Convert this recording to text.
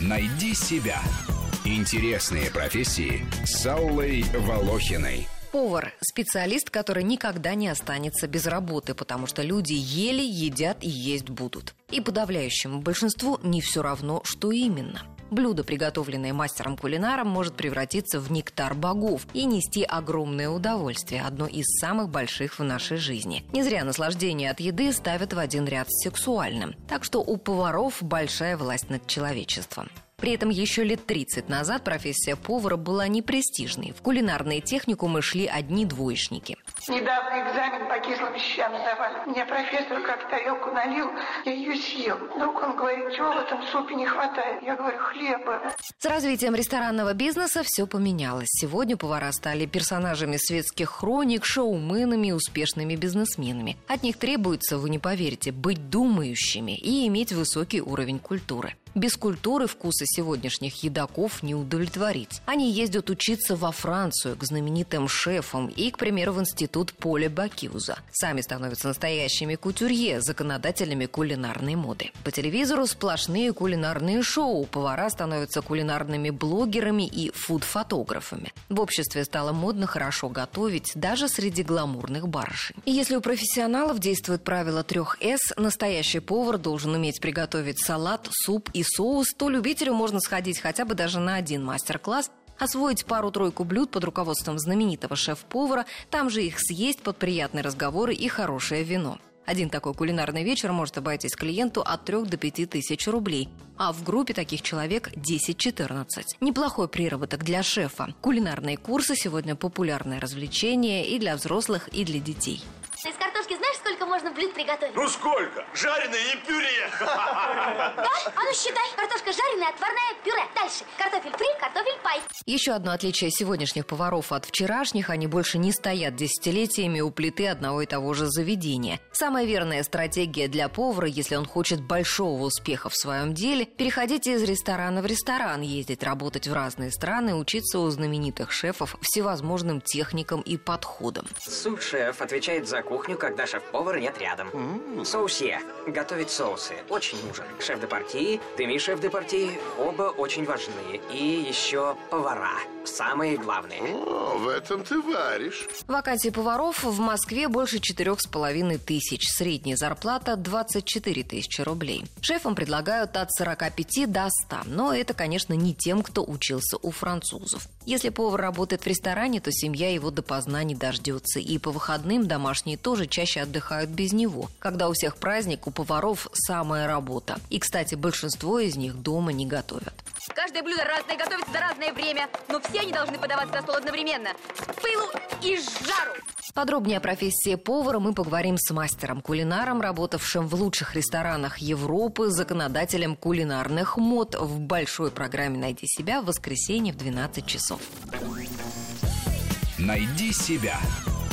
Найди себя. Интересные профессии с Аллой Волохиной. Повар – специалист, который никогда не останется без работы, потому что люди ели, едят и есть будут. И подавляющему большинству не все равно, что именно. Блюдо, приготовленное мастером-кулинаром, может превратиться в нектар богов и нести огромное удовольствие, одно из самых больших в нашей жизни. Не зря наслаждение от еды ставят в один ряд с сексуальным. Так что у поваров большая власть над человечеством. При этом еще лет 30 назад профессия повара была непрестижной. В кулинарные техникумы шли одни двоечники. Недавно экзамен по кислым щам сдавали. Мне профессор как тарелку налил, я ее съел. Вдруг он говорит, чего в этом супе не хватает? Я говорю, хлеба. С развитием ресторанного бизнеса все поменялось. Сегодня повара стали персонажами светских хроник, шоуменами и успешными бизнесменами. От них требуется, вы не поверите, быть думающими и иметь высокий уровень культуры. Без культуры вкуса сегодняшних едоков не удовлетворить. Они ездят учиться во Францию к знаменитым шефам и, к примеру, в институт Поля Бакиуза. Сами становятся настоящими кутюрье, законодателями кулинарной моды. По телевизору сплошные кулинарные шоу. Повара становятся кулинарными блогерами и фуд-фотографами. В обществе стало модно хорошо готовить, даже среди гламурных барышень. И если у профессионалов действует правило трех «С», настоящий повар должен уметь приготовить салат, суп и соус, то любителю можно сходить хотя бы даже на один мастер-класс, освоить пару-тройку блюд под руководством знаменитого шеф-повара, там же их съесть под приятные разговоры и хорошее вино. Один такой кулинарный вечер может обойтись клиенту от 3 до 5 тысяч рублей, а в группе таких человек 10-14. Неплохой приработок для шефа. Кулинарные курсы сегодня популярное развлечение и для взрослых, и для детей. Сколько можно блюд приготовить? Ну сколько? Жареное и пюре. Да? А ну считай. Картошка жареная, отварная, пюре. Дальше. Картофель фри, картофель пай. Еще одно отличие сегодняшних поваров от вчерашних, они больше не стоят десятилетиями у плиты одного и того же заведения. Самая верная стратегия для повара, если он хочет большого успеха в своем деле, переходить из ресторана в ресторан, ездить работать в разные страны, учиться у знаменитых шефов всевозможным техникам и подходам. Су-шеф отвечает за кухню, когда шеф-повара нет рядом. Соусье. Готовить соусы. Очень нужен. Шеф-де-партии, деми шеф-де-партии. Оба очень важны. И еще повара. Самые главные. О, в этом ты варишь. Вакансий поваров в Москве больше четырех с половиной тысяч. Средняя зарплата 24 тысячи рублей. Шефам предлагают от 45 до 100. Но это, конечно, не тем, кто учился у французов. Если повар работает в ресторане, то семья его допоздна не дождется. И по выходным домашние тоже чаще отдыхают без него. Когда у всех праздник, у поваров самая работа. И, кстати, большинство из них дома не готовят. Каждое блюдо разное, готовится за разное время, но все они должны подаваться на стол одновременно. С пылу и с жару. Подробнее о профессии повара мы поговорим с мастером-кулинаром, работавшим в лучших ресторанах Европы, законодателем кулинарных мод в большой программе «Найди себя» в воскресенье в 12 часов. Найди себя.